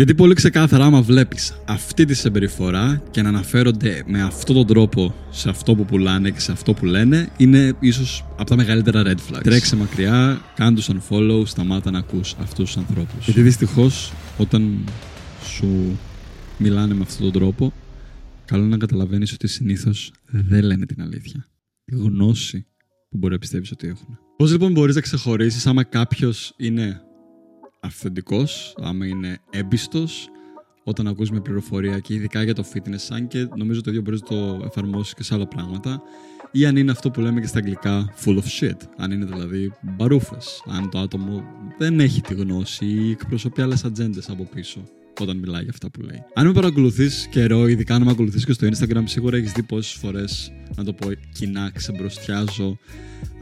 Γιατί πολύ ξεκάθαρα, άμα βλέπεις αυτή τη συμπεριφορά και να αναφέρονται με αυτόν τον τρόπο σε αυτό που πουλάνε και σε αυτό που λένε, είναι ίσως από τα μεγαλύτερα red flags. Τρέξε μακριά, κάνε του unfollow, σταμάτα να ακούς αυτούς τους ανθρώπους. Γιατί δυστυχώς, όταν σου μιλάνε με αυτόν τον τρόπο, καλό είναι να καταλαβαίνεις ότι συνήθως δεν λένε την αλήθεια. Τη γνώση που μπορεί να πιστεύεις ότι έχουν. Πώς λοιπόν μπορείς να ξεχωρίσεις άμα κάποιος είναι αυθεντικός, άμα είναι έμπιστος, όταν ακούς μια πληροφορία και ειδικά για το fitness, αν και νομίζω το ίδιο μπορείς να το εφαρμόσεις και σε άλλα πράγματα, ή αν είναι αυτό που λέμε και στα αγγλικά full of shit. Αν είναι δηλαδή μπαρούφες. Αν το άτομο δεν έχει τη γνώση ή εκπροσωπεί άλλες ατζέντες από πίσω όταν μιλάει για αυτά που λέει. Αν με παρακολουθείς καιρό, ειδικά αν με ακολουθείς και στο Instagram, σίγουρα έχεις δει πόσες φορές, να το πω κοινά, ξεμπροστιάζω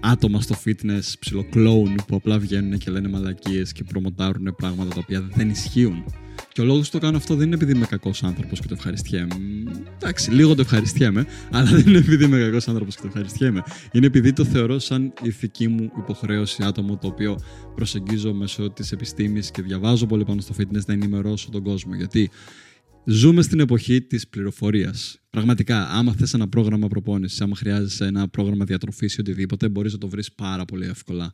άτομα στο fitness, ψιλοκλόουν που απλά βγαίνουν και λένε μαλακίες και προμοτάρουν πράγματα τα οποία δεν ισχύουν. Και ο λόγο που το κάνω αυτό δεν είναι επειδή είμαι κακός άνθρωπος και το ευχαριστιέμαι. Εντάξει, λίγο το ευχαριστιέμαι, αλλά δεν είναι επειδή είμαι κακός άνθρωπος και το ευχαριστιέμαι. Είναι επειδή το θεωρώ σαν ηθική μου υποχρέωση άτομο το οποίο προσεγγίζω μέσω της επιστήμης και διαβάζω πολύ πάνω στο fitness να ενημερώσω τον κόσμο. Γιατί Ζούμε στην εποχή της πληροφορίας. Πραγματικά, άμα θες ένα πρόγραμμα προπόνησης, άμα χρειάζεσαι ένα πρόγραμμα διατροφής ή οτιδήποτε, μπορείς να το βρεις πάρα πολύ εύκολα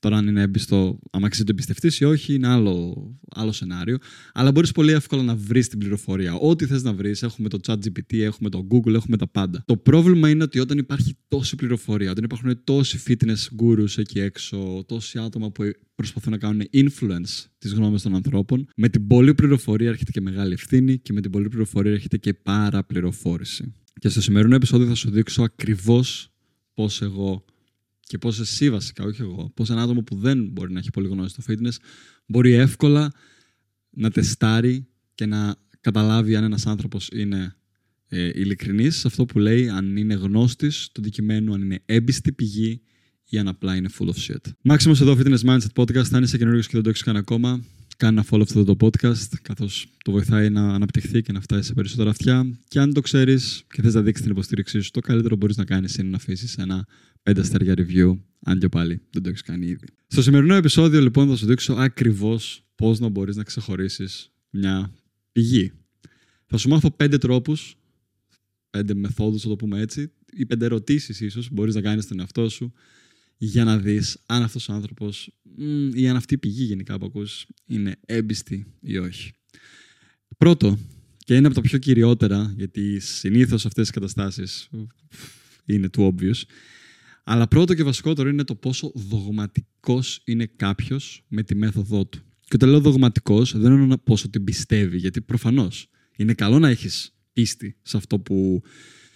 Τώρα, αν είναι έμπιστο, άμα ξέρεις το εμπιστευτείς ή όχι, είναι άλλο, άλλο σενάριο. Αλλά μπορείς πολύ εύκολα να βρεις την πληροφορία. Ό,τι θες να βρεις, έχουμε το ChatGPT, έχουμε το Google, έχουμε τα πάντα. Το πρόβλημα είναι ότι όταν υπάρχει τόση πληροφορία, όταν υπάρχουν τόσοι fitness gurus εκεί έξω, τόσοι άτομα που προσπαθούν να κάνουν influence τις γνώμες των ανθρώπων, με την πολλή πληροφορία έρχεται και μεγάλη ευθύνη και με την πολλή πληροφορία έρχεται και παραπληροφόρηση. Και στο σημερινό επεισόδιο θα σου δείξω ακριβώς πώς εγώ και πώς εσύ βασικά, όχι εγώ, πώς ένα άτομο που δεν μπορεί να έχει πολύ γνώση στο fitness μπορεί εύκολα να τεστάρει και να καταλάβει αν ένας άνθρωπος είναι ε, ειλικρινής σε αυτό που λέει, αν είναι γνώστης του αντικειμένου, αν είναι έμπιστη πηγή ή αν απλά είναι full of shit. Μάξιμος εδώ, Fitness Mindset Podcast. Αν είσαι καινούριο και δεν το έχεις κάνει ακόμα, κάνει ένα follow αυτό το podcast, καθώς το βοηθάει να αναπτυχθεί και να φτάσει σε περισσότερα αυτιά. Και αν το ξέρεις και θες να δείξεις την υποστήριξή σου, το καλύτερο μπορείς να κάνεις είναι να αφήσεις ένα 5 αστέρια review, αν και πάλι δεν το έχεις κάνει ήδη. Στο σημερινό επεισόδιο, λοιπόν, θα σου δείξω ακριβώς πώς να μπορείς να ξεχωρίσεις μια πηγή. Θα σου μάθω πέντε τρόπους, πέντε μεθόδους, θα το πούμε έτσι, ή πέντε ερωτήσεις ίσως μπορείς να κάνεις στον εαυτό σου για να δεις αν αυτός ο άνθρωπος ή αν αυτή η πηγή γενικά που ακούς είναι έμπιστη ή όχι. Πρώτο, και είναι από τα πιο κυριότερα, γιατί συνήθως αυτές τι καταστάσεις είναι too obvious, αλλά πρώτο και βασικότερο είναι το πόσο δογματικός είναι κάποιος με τη μέθοδό του. Και όταν λέω δογματικός, δεν εννοώ πόσο την πιστεύει, γιατί προφανώς είναι καλό να έχεις πίστη σε αυτό που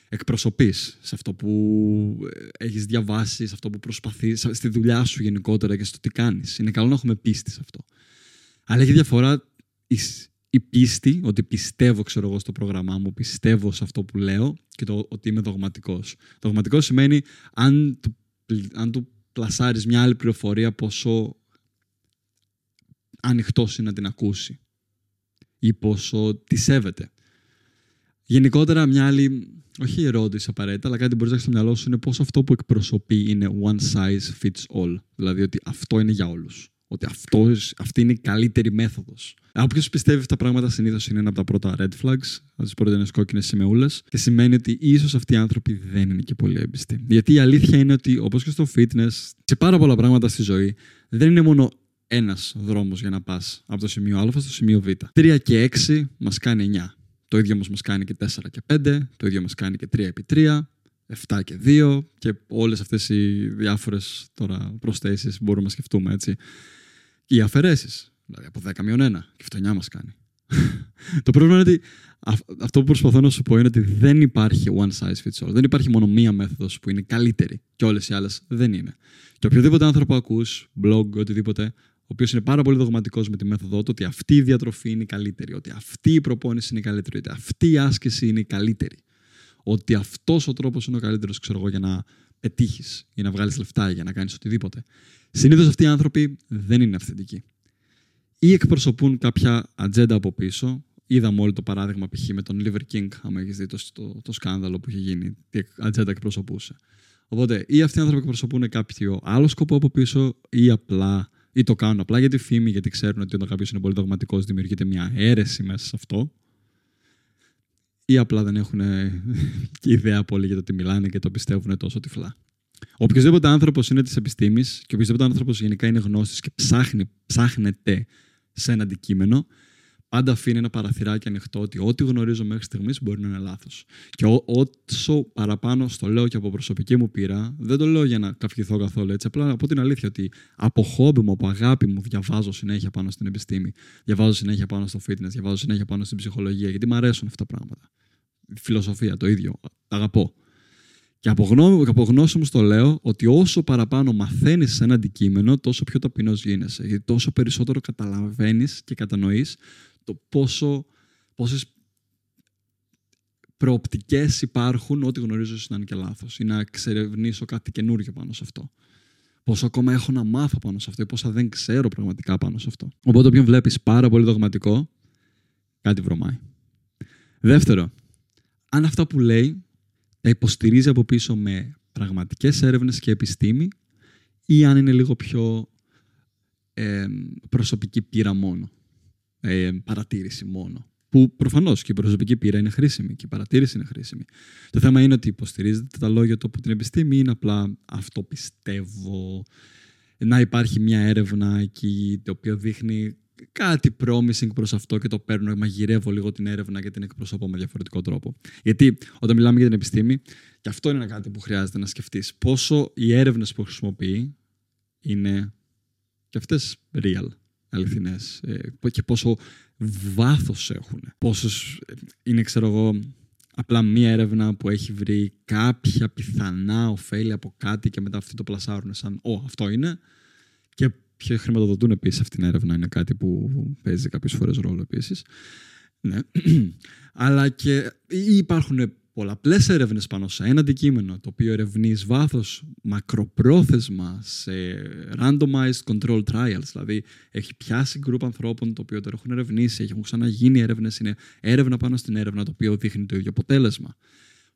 εκπροσωπείς, σε αυτό που ε, έχεις διαβάσει, σε αυτό που προσπαθείς, στη δουλειά σου γενικότερα και στο τι κάνεις. Είναι καλό να έχουμε πίστη σε αυτό. Αλλά έχει διαφορά η πίστη, ότι πιστεύω ξέρω εγώ στο πρόγραμμά μου, πιστεύω σε αυτό που λέω και το ότι είμαι δογματικός. Δογματικός σημαίνει αν του, αν του πλασάρεις μια άλλη πληροφορία πόσο ανοιχτός είναι να την ακούσει ή πόσο τη σέβεται. Γενικότερα μια άλλη, όχι ερώτηση απαραίτητα, αλλά κάτι που μπορείς να έχεις στο μυαλό σου είναι πόσο αυτό που εκπροσωπεί είναι one size fits all. Δηλαδή ότι αυτό είναι για όλους ότι αυτός, αυτή είναι η καλύτερη μέθοδος. Όποιος πιστεύει αυτά τα πράγματα συνήθως είναι ένα από τα πρώτα red flags, από τις πρώτε κόκκινες σημεούλες, και σημαίνει ότι ίσως αυτοί οι άνθρωποι δεν είναι και πολύ έμπιστοι. Γιατί η αλήθεια είναι ότι, όπως και στο fitness, σε πάρα πολλά πράγματα στη ζωή, δεν είναι μόνο ένας δρόμος για να πας από το σημείο Α στο σημείο Β. 3 και 6 μας κάνει 9. Το ίδιο όμως μας κάνει και 4 και 5, το ίδιο μας κάνει και 3 επί 3, 7 και 2 και όλες αυτές οι διάφορες τώρα προσθέσεις μπορούμε να σκεφτούμε έτσι. Και οι αφαιρέσεις. Δηλαδή από 10 μείον 1 και αυτό 9 μας κάνει. το πρόβλημα είναι ότι αυτό που προσπαθώ να σου πω είναι ότι δεν υπάρχει one size fits all. Δεν υπάρχει μόνο μία μέθοδος που είναι καλύτερη και όλες οι άλλες δεν είναι. Και οποιοδήποτε άνθρωπο ακούς, blog, οτιδήποτε, ο οποίος είναι πάρα πολύ δογματικός με τη μέθοδό του, ότι αυτή η διατροφή είναι η καλύτερη, ότι αυτή η προπόνηση είναι η καλύτερη, ότι αυτή η άσκηση είναι η καλύτερη. Ότι αυτός ο τρόπος είναι ο καλύτερος, ξέρω εγώ, για να πετύχεις, για να βγάλεις λεφτά, για να κάνεις οτιδήποτε. Συνήθως αυτοί οι άνθρωποι δεν είναι αυθεντικοί. Ή εκπροσωπούν κάποια ατζέντα από πίσω. Είδαμε όλο το παράδειγμα π.χ. με τον Liver King, άμα έχεις δει το, το, το, σκάνδαλο που είχε γίνει, τι ατζέντα εκπροσωπούσε. Οπότε, ή αυτοί οι άνθρωποι εκπροσωπούν κάποιο άλλο σκοπό από πίσω, ή απλά ή το κάνουν απλά για τη φήμη, γιατί ξέρουν ότι όταν κάποιος είναι πολύ δογματικός δημιουργείται μια αίρεση μέσα σε αυτό. Ή απλά δεν έχουν και ιδέα πολύ για το τι μιλάνε και το πιστεύουν τόσο τυφλά. Οποιοδήποτε άνθρωπος είναι της επιστήμης και οποιοδήποτε άνθρωπος γενικά είναι γνώστης και ψάχνει, ψάχνεται σε ένα αντικείμενο, πάντα αφήνει ένα παραθυράκι ανοιχτό ότι ό,τι γνωρίζω μέχρι στιγμής μπορεί να είναι λάθος. Και ό, όσο παραπάνω στο λέω και από προσωπική μου πείρα, δεν το λέω για να καυχηθώ καθόλου έτσι. Απλά να πω την αλήθεια ότι από χόμπι μου, από αγάπη μου, διαβάζω συνέχεια πάνω στην επιστήμη. Διαβάζω συνέχεια πάνω στο fitness, διαβάζω συνέχεια πάνω στην ψυχολογία, γιατί μου αρέσουν αυτά τα πράγματα. Φιλοσοφία το ίδιο. Τα αγαπώ. Και από, γνώμη, από γνώση μου στο λέω ότι όσο παραπάνω μαθαίνεις ένα αντικείμενο, τόσο πιο ταπεινός γίνεσαι. Γιατί τόσο περισσότερο καταλαβαίνεις και κατανοείς το πόσο, πόσες προοπτικές υπάρχουν ό,τι γνωρίζω να είναι και λάθος ή να εξερευνήσω κάτι καινούργιο πάνω σε αυτό. Πόσο ακόμα έχω να μάθω πάνω σε αυτό ή πόσα δεν ξέρω πραγματικά πάνω σε αυτό. Οπότε όποιον βλέπεις πάρα πολύ δογματικό, κάτι βρωμάει. Δεύτερο, αν αυτά που λέει τα υποστηρίζει από πίσω με πραγματικές έρευνες και επιστήμη ή αν είναι λίγο πιο ε, προσωπική πείρα μόνο ε, παρατήρηση μόνο. Που προφανώς και η προσωπική πείρα είναι χρήσιμη και η παρατήρηση είναι χρήσιμη. Το θέμα είναι ότι υποστηρίζετε τα λόγια του από την επιστήμη ή είναι απλά αυτό πιστεύω. Να υπάρχει μια έρευνα εκεί το οποίο δείχνει κάτι promising προς αυτό και το παίρνω, μαγειρεύω λίγο την έρευνα και την εκπροσωπώ με διαφορετικό τρόπο. Γιατί όταν μιλάμε για την επιστήμη, και αυτό είναι κάτι που χρειάζεται να σκεφτείς, πόσο οι έρευνες που χρησιμοποιεί είναι και αυτές real αληθινές ε, και πόσο βάθος έχουν. Πόσος ε, είναι, ξέρω εγώ, απλά μία έρευνα που έχει βρει κάποια πιθανά ωφέλη από κάτι και μετά αυτοί το πλασάρουν σαν «Ω, αυτό είναι» και ποιοι χρηματοδοτούν επίσης αυτήν την έρευνα είναι κάτι που παίζει κάποιες φορές ρόλο επίσης. Ναι. Αλλά και υπάρχουν πολλαπλές έρευνες πάνω σε ένα αντικείμενο το οποίο ερευνεί βάθος μακροπρόθεσμα σε randomized control trials. Δηλαδή, έχει πιάσει γκρουπ ανθρώπων το οποίο το έχουν ερευνήσει, έχουν ξαναγίνει έρευνες, είναι έρευνα πάνω στην έρευνα το οποίο δείχνει το ίδιο αποτέλεσμα.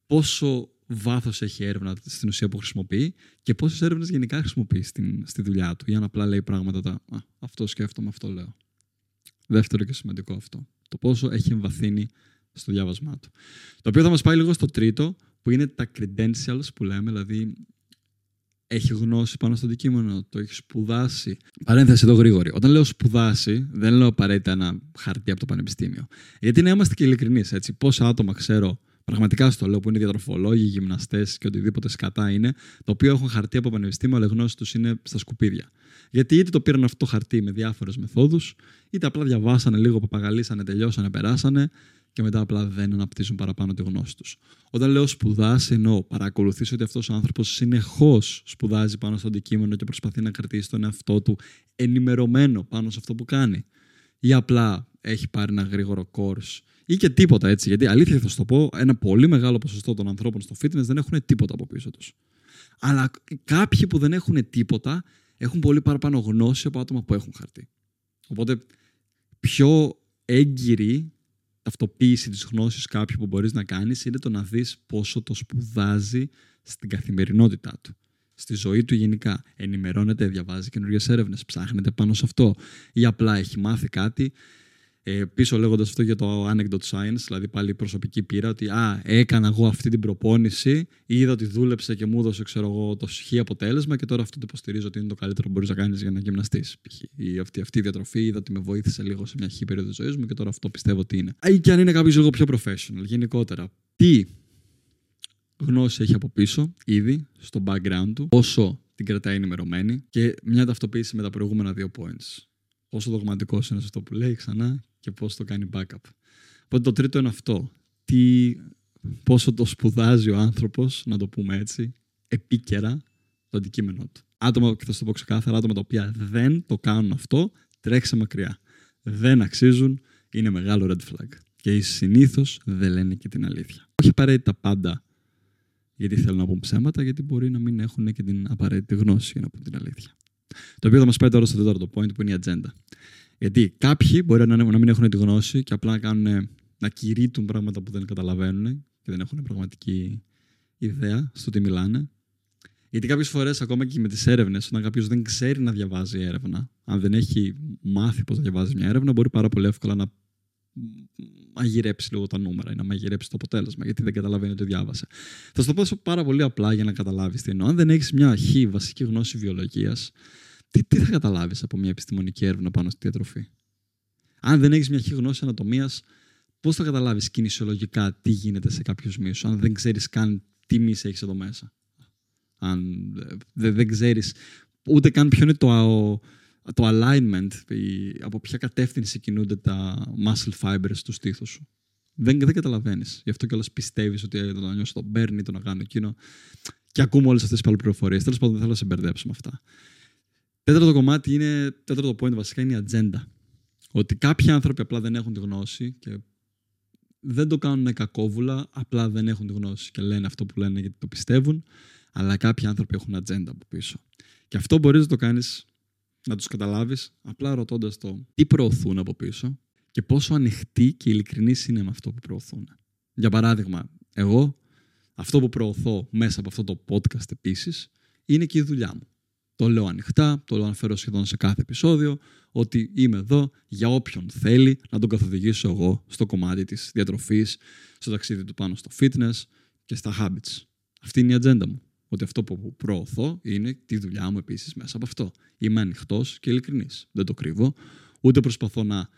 Πόσο βάθος έχει έρευνα στην ουσία που χρησιμοποιεί και πόσες έρευνες γενικά χρησιμοποιεί στην, στη δουλειά του. Ή αν απλά λέει πράγματα τα Α, αυτό σκέφτομαι, αυτό λέω. Δεύτερο και σημαντικό αυτό. Το πόσο έχει εμβαθύνει στο διάβασμά του. Το οποίο θα μας πάει λίγο στο τρίτο, που είναι τα credentials που λέμε, δηλαδή έχει γνώση πάνω στο αντικείμενο, το έχει σπουδάσει. Παρένθεση εδώ γρήγορη. Όταν λέω σπουδάσει, δεν λέω απαραίτητα ένα χαρτί από το πανεπιστήμιο. Γιατί να είμαστε και ειλικρινείς, έτσι. Πόσα άτομα ξέρω, πραγματικά στο λέω, που είναι διατροφολόγοι, γυμναστές και οτιδήποτε σκατά είναι, το οποίο έχουν χαρτί από πανεπιστήμιο, αλλά η γνώση τους είναι στα σκουπίδια. Γιατί είτε το πήραν αυτό το χαρτί με διάφορες μεθόδους, είτε απλά διαβάσανε λίγο, παπαγαλίσανε, τελειώσανε, περάσανε και μετά απλά δεν αναπτύσσουν παραπάνω τη γνώση τους. Όταν λέω σπουδάσει, εννοώ παρακολουθείς ότι αυτός ο άνθρωπος συνεχώς σπουδάζει πάνω στο αντικείμενο και προσπαθεί να κρατήσει τον εαυτό του ενημερωμένο πάνω σε αυτό που κάνει. Ή απλά έχει πάρει ένα γρήγορο course ή και τίποτα έτσι. Γιατί αλήθεια θα σου το πω, ένα πολύ μεγάλο ποσοστό των ανθρώπων στο fitness δεν έχουν τίποτα από πίσω τους. Αλλά κάποιοι που δεν έχουν τίποτα έχουν πολύ παραπάνω γνώση από άτομα που έχουν χαρτί. Οπότε πιο έγκυροι ταυτοποίηση της γνώσης κάποιου που μπορείς να κάνεις είναι το να δεις πόσο το σπουδάζει στην καθημερινότητά του. Στη ζωή του γενικά. Ενημερώνεται, διαβάζει καινούργιε έρευνες, ψάχνεται πάνω σε αυτό. Ή απλά έχει μάθει κάτι ε, πίσω λέγοντας αυτό για το anecdote science, δηλαδή πάλι προσωπική πείρα, ότι α, έκανα εγώ αυτή την προπόνηση, είδα ότι δούλεψε και μου έδωσε ξέρω εγώ, το χ αποτέλεσμα και τώρα αυτό το υποστηρίζω ότι είναι το καλύτερο που μπορείς να κάνεις για να γυμναστείς. Ή αυτή, αυτή η διατροφή είδα ότι με βοήθησε λίγο σε μια χ περίοδο ζωής μου και τώρα αυτό πιστεύω ότι είναι. Ή και αν είναι κάποιος λίγο πιο professional, γενικότερα. Τι γνώση έχει από πίσω ήδη στο background του, όσο την κρατάει ενημερωμένη και μια ταυτοποίηση με τα προηγούμενα δύο points. Πόσο δογματικός είναι σε αυτό που λέει ξανά και πώς το κάνει backup. Οπότε το τρίτο είναι αυτό. Τι, πόσο το σπουδάζει ο άνθρωπος, να το πούμε έτσι, επίκαιρα το αντικείμενό του. Άτομα, και θα σου το πω ξεκάθαρα, άτομα τα οποία δεν το κάνουν αυτό, τρέξε μακριά. Δεν αξίζουν, είναι μεγάλο red flag. Και συνήθως δεν λένε και την αλήθεια. Όχι απαραίτητα πάντα γιατί θέλουν να πούν ψέματα, γιατί μπορεί να μην έχουν και την απαραίτητη γνώση για να πούν την αλήθεια. Το οποίο θα μας πάει τώρα στο τέταρτο point που είναι η ατζέντα. Γιατί κάποιοι μπορεί να, να μην έχουν τη γνώση και απλά να, κάνουν, να κηρύττουν πράγματα που δεν καταλαβαίνουν και δεν έχουν πραγματική ιδέα στο τι μιλάνε. Γιατί κάποιες φορές, ακόμα και με τις έρευνες, όταν κάποιος δεν ξέρει να διαβάζει έρευνα, αν δεν έχει μάθει πώς να διαβάζει μια έρευνα, μπορεί πάρα πολύ εύκολα να μαγειρέψει λίγο τα νούμερα ή να μαγειρέψει το αποτέλεσμα, γιατί δεν καταλαβαίνει ότι διάβασε. Θα σου το πω πάρα πολύ απλά για να καταλάβεις τι εννοώ. Αν δεν έχεις μια αρχή βασική γνώση βιολογίας, τι, τι θα καταλάβεις από μια επιστημονική έρευνα πάνω στη διατροφή; Αν δεν έχεις μια αρχή γνώσης ανατομίας, πώς θα καταλάβεις κινησιολογικά τι γίνεται σε κάποιους μίσους, αν δεν ξέρεις καν τι μίση έχεις εδώ μέσα; Αν δεν, δεν ξέρεις ούτε καν ποιο είναι το, το alignment, από ποια κατεύθυνση κινούνται τα muscle fibers του στήθους σου. Δεν, δεν καταλαβαίνεις. Γι' αυτό κιόλας πιστεύεις ότι το να νιώσω τον παίρνει, το να κάνω εκείνο. Και ακούμε όλες αυτές τις πληροφορίε. Τέλος πάντων, δεν θέλω να σε μπερδέψω με αυτά. Τέταρτο κομμάτι είναι, τέταρτο point βασικά είναι η ατζέντα. Ότι κάποιοι άνθρωποι απλά δεν έχουν τη γνώση και δεν το κάνουν κακόβουλα, απλά δεν έχουν τη γνώση και λένε αυτό που λένε γιατί το πιστεύουν, αλλά κάποιοι άνθρωποι έχουν ατζέντα από πίσω. Και αυτό μπορείς να το κάνεις, να τους καταλάβεις, απλά ρωτώντας το τι προωθούν από πίσω και πόσο ανοιχτοί και ειλικρινεί είναι με αυτό που προωθούν. Για παράδειγμα, εγώ αυτό που προωθώ μέσα από αυτό το podcast επίσης είναι και η δουλειά μου. Το λέω ανοιχτά, το αναφέρω σχεδόν σε κάθε επεισόδιο, ότι είμαι εδώ για όποιον θέλει να τον καθοδηγήσω εγώ στο κομμάτι της διατροφής, στο ταξίδι του πάνω στο fitness και στα habits. Αυτή είναι η ατζέντα μου. Ότι αυτό που προωθώ είναι τη δουλειά μου επίσης μέσα από αυτό. Είμαι ανοιχτός και ειλικρινής. Δεν το κρύβω. Ούτε προσπαθώ να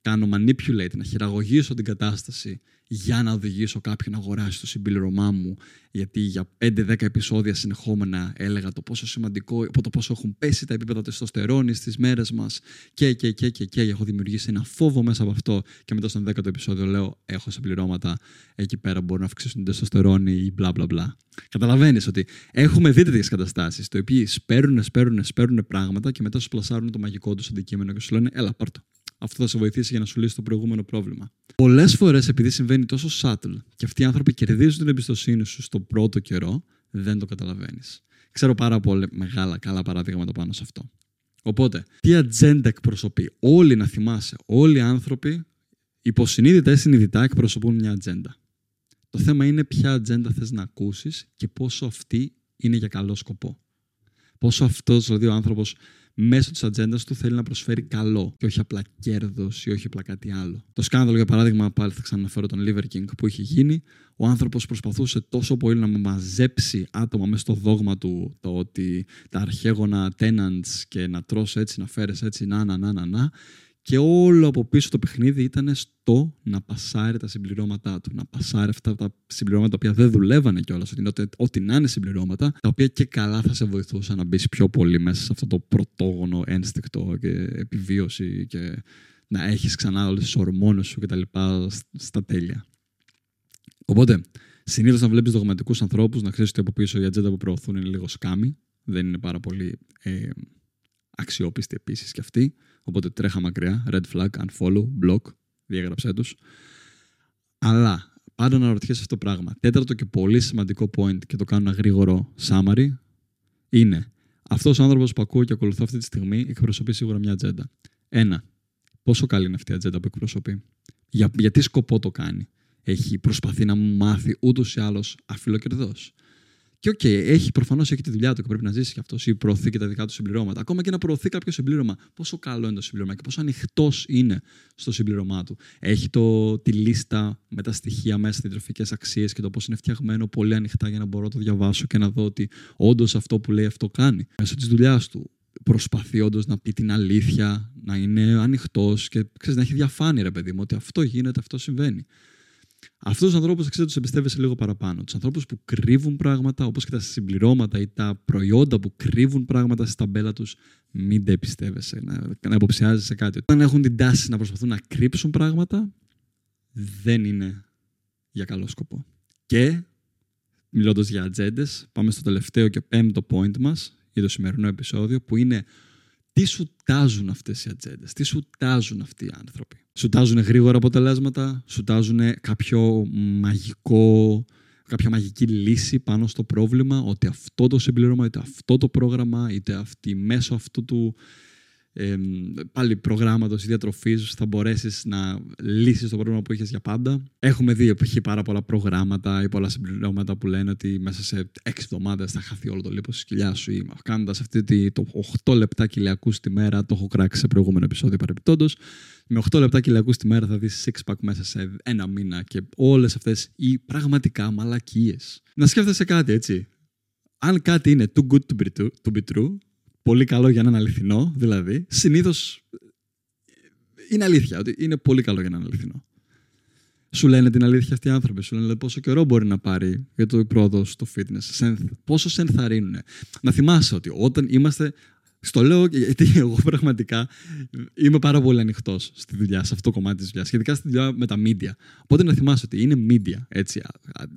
κάνω manipulate, να χειραγωγήσω την κατάσταση για να οδηγήσω κάποιον να αγοράσει το συμπληρωμά μου, γιατί για 5-10 επεισόδια συνεχόμενα έλεγα το πόσο σημαντικό, από το πόσο έχουν πέσει τα επίπεδα τεστοστερόνης στις μέρες μας και, και, και, και, και, έχω δημιουργήσει ένα φόβο μέσα από αυτό. Και μετά στον 10ο επεισόδιο λέω: Έχω συμπληρώματα εκεί πέρα μπορούν να αυξήσουν την τεστοστερόνη ή μπλα μπλα μπλα. Καταλαβαίνεις ότι έχουμε δει τέτοιες καταστάσεις, το οποίοι σπέρουν, σπέρουν, σπέρουν πράγματα και μετά σου πλασάρουν το μαγικό τους αντικείμενο και σου λένε: Έλα, πάρτο αυτό θα σε βοηθήσει για να σου λύσει το προηγούμενο πρόβλημα. Πολλές φορές, επειδή συμβαίνει τόσο subtle και αυτοί οι άνθρωποι κερδίζουν την εμπιστοσύνη σου στο πρώτο καιρό, δεν το καταλαβαίνεις. Ξέρω πάρα πολλά μεγάλα, καλά παραδείγματα πάνω σε αυτό. Οπότε, τι ατζέντα εκπροσωπεί; Όλοι να θυμάσαι, όλοι οι άνθρωποι υποσυνείδητα ή συνειδητά εκπροσωπούν μια ατζέντα. Το θέμα είναι ποια ατζέντα θες να ακούσεις και πόσο αυτή είναι για καλό σκοπό. Πόσο αυτός δηλαδή ο άνθρωπος μέσω της ατζέντας του θέλει να προσφέρει καλό και όχι απλά κέρδος ή όχι απλά κάτι άλλο. Το σκάνδαλο, για παράδειγμα, πάλι θα ξαναφέρω τον Liver King που είχε γίνει. Ο άνθρωπος προσπαθούσε τόσο πολύ να μαζέψει άτομα μέσα στο δόγμα του το ότι τα αρχαίγωνα tenants και να τρώσει έτσι, να φέρεις έτσι, να, να, να, να, να και όλο από πίσω το παιχνίδι ήταν στο να πασάρει τα συμπληρώματά του. Να πασάρει αυτά τα συμπληρώματα τα οποία δεν δουλεύανε κιόλας. Ότι ό,τι να είναι συμπληρώματα, τα οποία και καλά θα σε βοηθούσαν να μπεις πιο πολύ μέσα σε αυτό το πρωτόγονο ένστικτο και επιβίωση και να έχεις ξανά όλε τι ορμόνε σου κτλ. στα τέλεια. Οπότε, συνήθως να βλέπεις δογματικούς ανθρώπους, να ξέρεις ότι από πίσω η ατζέντα που προωθούν είναι λίγο σκάμι. Δεν είναι πάρα πολύ ε, αξιόπιστη επίσης κι αυτή. Οπότε τρέχα μακριά. Red flag, unfollow, block. Διέγραψέ τους. Αλλά πάντα να ρωτιέσαι αυτό το πράγμα. Τέταρτο και πολύ σημαντικό point και το κάνω ένα γρήγορο summary είναι αυτός ο άνθρωπος που ακούω και ακολουθώ αυτή τη στιγμή εκπροσωπεί σίγουρα μια ατζέντα. Ένα, πόσο καλή είναι αυτή η ατζέντα που εκπροσωπεί; Για, για τι σκοπό το κάνει; Έχει προσπαθεί να μου μάθει ούτως ή άλλως αφιλοκερδώς; Και OK, okay, έχει προφανώς έχει τη δουλειά του και πρέπει να ζήσει και αυτός ή προωθεί και τα δικά του συμπληρώματα. Ακόμα και να προωθεί κάποιο συμπλήρωμα, πόσο καλό είναι το συμπλήρωμα και πόσο ανοιχτός είναι στο συμπλήρωμά του. Έχει το, τη λίστα με τα στοιχεία μέσα στις τροφικές αξίες και το πώς είναι φτιαγμένο πολύ ανοιχτά για να μπορώ να το διαβάσω και να δω ότι όντως αυτό που λέει αυτό κάνει. Μέσω της δουλειάς του προσπαθεί όντως να πει την αλήθεια, να είναι ανοιχτός και ξέρεις, να έχει διαφάνεια, ρε παιδί μου, ότι αυτό γίνεται, αυτό συμβαίνει. Αυτούς τους ανθρώπους θα ξέρετε, τους εμπιστεύεσαι λίγο παραπάνω. Τους ανθρώπους που κρύβουν πράγματα, όπως και τα συμπληρώματα ή τα προϊόντα που κρύβουν πράγματα στη ταμπέλα τους, μην τα εμπιστεύεσαι, να, να υποψιάζει σε κάτι. Όταν έχουν την τάση να προσπαθούν να κρύψουν πράγματα, δεν είναι για καλό σκοπό. Και μιλώντας για ατζέντες, πάμε στο τελευταίο και πέμπτο point μας για το σημερινό επεισόδιο, που είναι τι σου τάζουν αυτές οι ατζέντες, τι σου τάζουν αυτοί οι άνθρωποι. Σου τάζουν γρήγορα αποτελέσματα, σου τάζουν κάποιο μαγικό, κάποια μαγική λύση πάνω στο πρόβλημα, ότι αυτό το συμπλήρωμα, είτε αυτό το πρόγραμμα, είτε αυτή μέσω αυτού του ε, πάλι προγράμματος ή διατροφής θα μπορέσεις να λύσεις το πρόβλημα που είχες για πάντα. Έχουμε δει π.χ. πάρα πολλά προγράμματα ή πολλά συμπληρώματα που λένε ότι μέσα σε 6 εβδομάδες θα χαθεί όλο το λίπος της κοιλιάς σου ή κάνοντας αυτή το 8 λεπτά κοιλιακούς τη μέρα. Το έχω κράξει σε προηγούμενο επεισόδιο παρεμπιπτόντως. Με 8 λεπτά κοιλιακούς τη μέρα θα δεις six pack μέσα σε ένα μήνα και όλες αυτές οι πραγματικά μαλακίες. Να σκέφτεσαι κάτι έτσι. Αν κάτι είναι too good to be true, to be true πολύ καλό για να είναι αληθινό, δηλαδή, συνήθως είναι αλήθεια ότι είναι πολύ καλό για να είναι αληθινό. Σου λένε την αλήθεια αυτοί οι άνθρωποι. Σου λένε πόσο καιρό μπορεί να πάρει για το πρόοδο στο fitness. Πόσο σε ενθαρρύνουν. Να θυμάσαι ότι όταν είμαστε στο λέω γιατί εγώ πραγματικά είμαι πάρα πολύ ανοιχτός στη δουλειά, σε αυτό το κομμάτι της δουλειάς, σχετικά στη δουλειά με τα media. Οπότε να θυμάσαι ότι είναι media. Έτσι.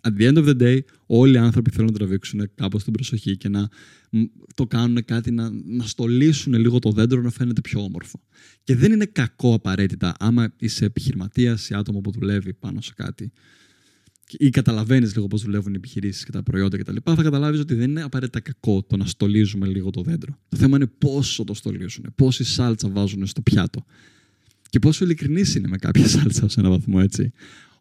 At the end of the day, όλοι οι άνθρωποι θέλουν να τραβήξουν κάπως την προσοχή και να το κάνουν κάτι, να, να στολίσουν λίγο το δέντρο να φαίνεται πιο όμορφο. Και δεν είναι κακό απαραίτητα άμα είσαι επιχειρηματίας ή άτομο που δουλεύει πάνω σε κάτι ή καταλαβαίνεις λίγο πώς δουλεύουν οι επιχειρήσεις και τα προϊόντα κτλ., θα καταλάβεις ότι δεν είναι απαραίτητα κακό το να στολίζουμε λίγο το δέντρο. Το θέμα είναι πόσο το στολίζουν, πόση σάλτσα βάζουν στο πιάτο. Και πόσο ειλικρινής είναι με κάποια σάλτσα σε έναν βαθμό έτσι.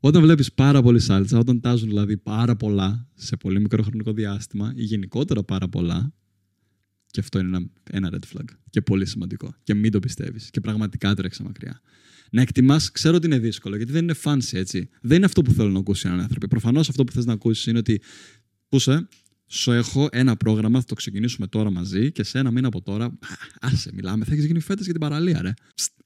Όταν βλέπεις πάρα πολύ σάλτσα, όταν τάζουν δηλαδή πάρα πολλά σε πολύ μικρό χρονικό διάστημα ή γενικότερα πάρα πολλά, και αυτό είναι ένα, ένα red flag και πολύ σημαντικό. Και μην το πιστεύεις. Και πραγματικά τρέξα μακριά να εκτιμάς, ξέρω ότι είναι δύσκολο, γιατί δεν είναι fancy έτσι. Δεν είναι αυτό που θέλω να ακούσει έναν άνθρωπο. Προφανώς αυτό που θες να ακούσεις είναι ότι. Πούσε, σου έχω ένα πρόγραμμα, θα το ξεκινήσουμε τώρα μαζί και σε ένα μήνα από τώρα. Άσε, μιλάμε, θα έχεις γίνει φέτε για την παραλία, ρε.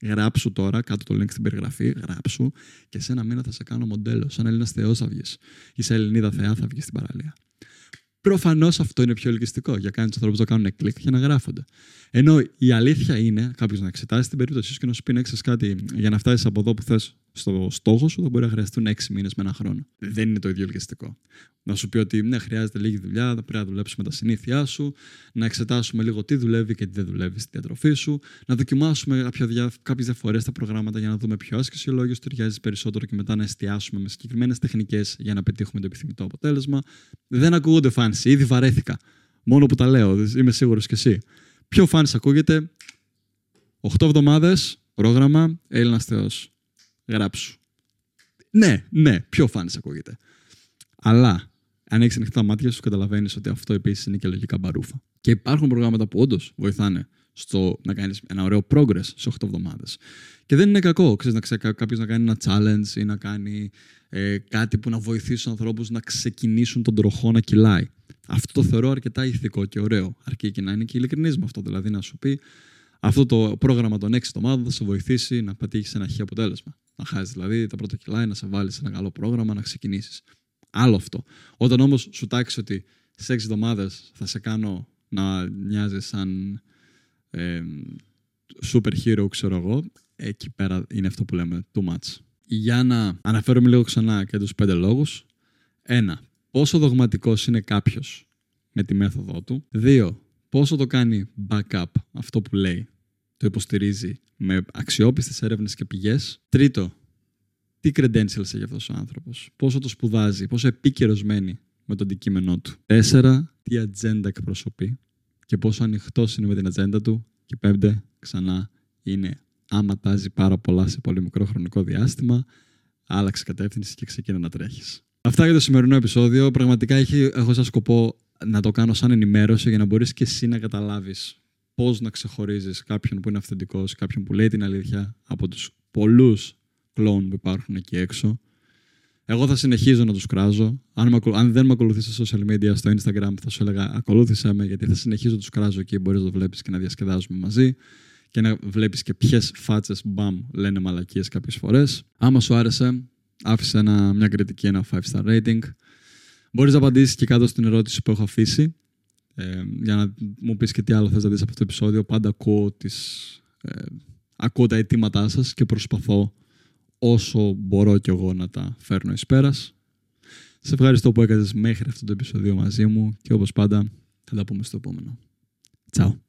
Γράψου τώρα, κάτω το link στην περιγραφή, γράψου και σε ένα μήνα θα σε κάνω μοντέλο. Σαν Έλληνας Θεός θα βγεις. Ή σε Ελληνίδα Θεά θα βγεις στην παραλία. Προφανώς αυτό είναι πιο ελκυστικό για κάνει του ανθρώπους να κάνουν κλικ και να γράφονται. Ενώ η αλήθεια είναι κάποιος να εξετάσει την περίπτωσή σου και να σου πει να κάτι για να φτάσεις από εδώ που θες στο στόχο σου, θα μπορεί να χρειαστούν 6 μήνες με ένα χρόνο. Δεν είναι το ίδιο ελκυστικό. Να σου πει ότι ναι, χρειάζεται λίγη δουλειά, θα πρέπει να δουλέψουμε τα συνήθειά σου, να εξετάσουμε λίγο τι δουλεύει και τι δεν δουλεύει στη διατροφή σου, να δοκιμάσουμε κάποιες διαφορές στα προγράμματα για να δούμε ποιο άσκησιολόγιο ταιριάζει περισσότερο και μετά να εστιάσουμε με συγκεκριμένες τεχνικές για να πετύχουμε το επιθυμητό αποτέλεσμα. Δεν ακούγονται φάνση, ήδη βαρέθηκα. Μόνο που τα λέω, είμαι σίγουρος κι εσύ. Πιο φάνη ακούγεται; 8 εβδομάδες πρόγραμμα Έλληνας Θεός. Γράψου. Ναι, ναι, πιο φάνης ακούγεται. Αλλά αν έχεις ανοιχτά τα μάτια σου, καταλαβαίνεις ότι αυτό επίσης είναι και λογικά μπαρούφα. Και υπάρχουν προγράμματα που όντως βοηθάνε στο να κάνεις ένα ωραίο progress σε 8 εβδομάδες. Και δεν είναι κακό ξέρεις, να ξέρει κάποιος να κάνει ένα challenge ή να κάνει ε, κάτι που να βοηθήσει τους ανθρώπους να ξεκινήσουν τον τροχό να κυλάει. Αυτό το θεωρώ αρκετά ηθικό και ωραίο. Αρκεί και να είναι και ειλικρινής με αυτό. Δηλαδή να σου πει αυτό το πρόγραμμα των 6 εβδομάδων θα σε βοηθήσει να πετύχεις ένα χι αποτέλεσμα. Να χάσεις δηλαδή τα πρώτα κιλά, να σε βάλεις σε ένα καλό πρόγραμμα, να ξεκινήσεις. Άλλο αυτό. Όταν όμως σου τάξεις ότι σε 6 εβδομάδες θα σε κάνω να μοιάζει σαν ε, super hero, ξέρω εγώ, εκεί πέρα είναι αυτό που λέμε too much. Για να αναφέρουμε λίγο ξανά και τους πέντε λόγους. Ένα, πόσο δογματικός είναι κάποιος με τη μέθοδό του. Δύο, πόσο το κάνει backup αυτό που λέει. Το υποστηρίζει με αξιόπιστες έρευνες και πηγές. Τρίτο, τι credentials έχει αυτός ο άνθρωπος; Πόσο το σπουδάζει, πόσο επίκαιρος μένει με το αντικείμενό του; Τέσσερα, τι ατζέντα εκπροσωπεί; Και πόσο ανοιχτός είναι με την ατζέντα του; Και πέμπτε, ξανά, είναι άμα τάζει πάρα πολλά σε πολύ μικρό χρονικό διάστημα, άλλαξε κατεύθυνση και ξεκίνα να τρέχεις. Αυτά για το σημερινό επεισόδιο. Πραγματικά έχει, έχω σαν σκοπό να το κάνω σαν ενημέρωση για να μπορείς και εσύ να καταλάβεις πώς να ξεχωρίζεις κάποιον που είναι αυθεντικός, κάποιον που λέει την αλήθεια από τους πολλούς κλόουν που υπάρχουν εκεί έξω. Εγώ θα συνεχίζω να τους κράζω. Αν, αν δεν με ακολουθείς στα social media, στο Instagram, θα σου έλεγα ακολούθησε με, γιατί θα συνεχίζω να τους κράζω εκεί. Μπορείς να το βλέπεις και να διασκεδάζουμε μαζί και να βλέπεις και ποιες φάτσες μπαμ λένε μαλακίες κάποιες φορές. Άμα σου άρεσε, άφησε ένα, μια κριτική, ένα 5-star rating. Μπορείς να απαντήσεις και κάτω στην ερώτηση που έχω αφήσει. Ε, για να μου πεις και τι άλλο θες να δεις από αυτό το επεισόδιο. Πάντα ακούω, τις, ε, ακούω τα αιτήματά σας και προσπαθώ όσο μπορώ κι εγώ να τα φέρνω εις πέρας. Σε ευχαριστώ που έκανες μέχρι αυτό το επεισόδιο μαζί μου και όπως πάντα θα τα πούμε στο επόμενο. Τσάου.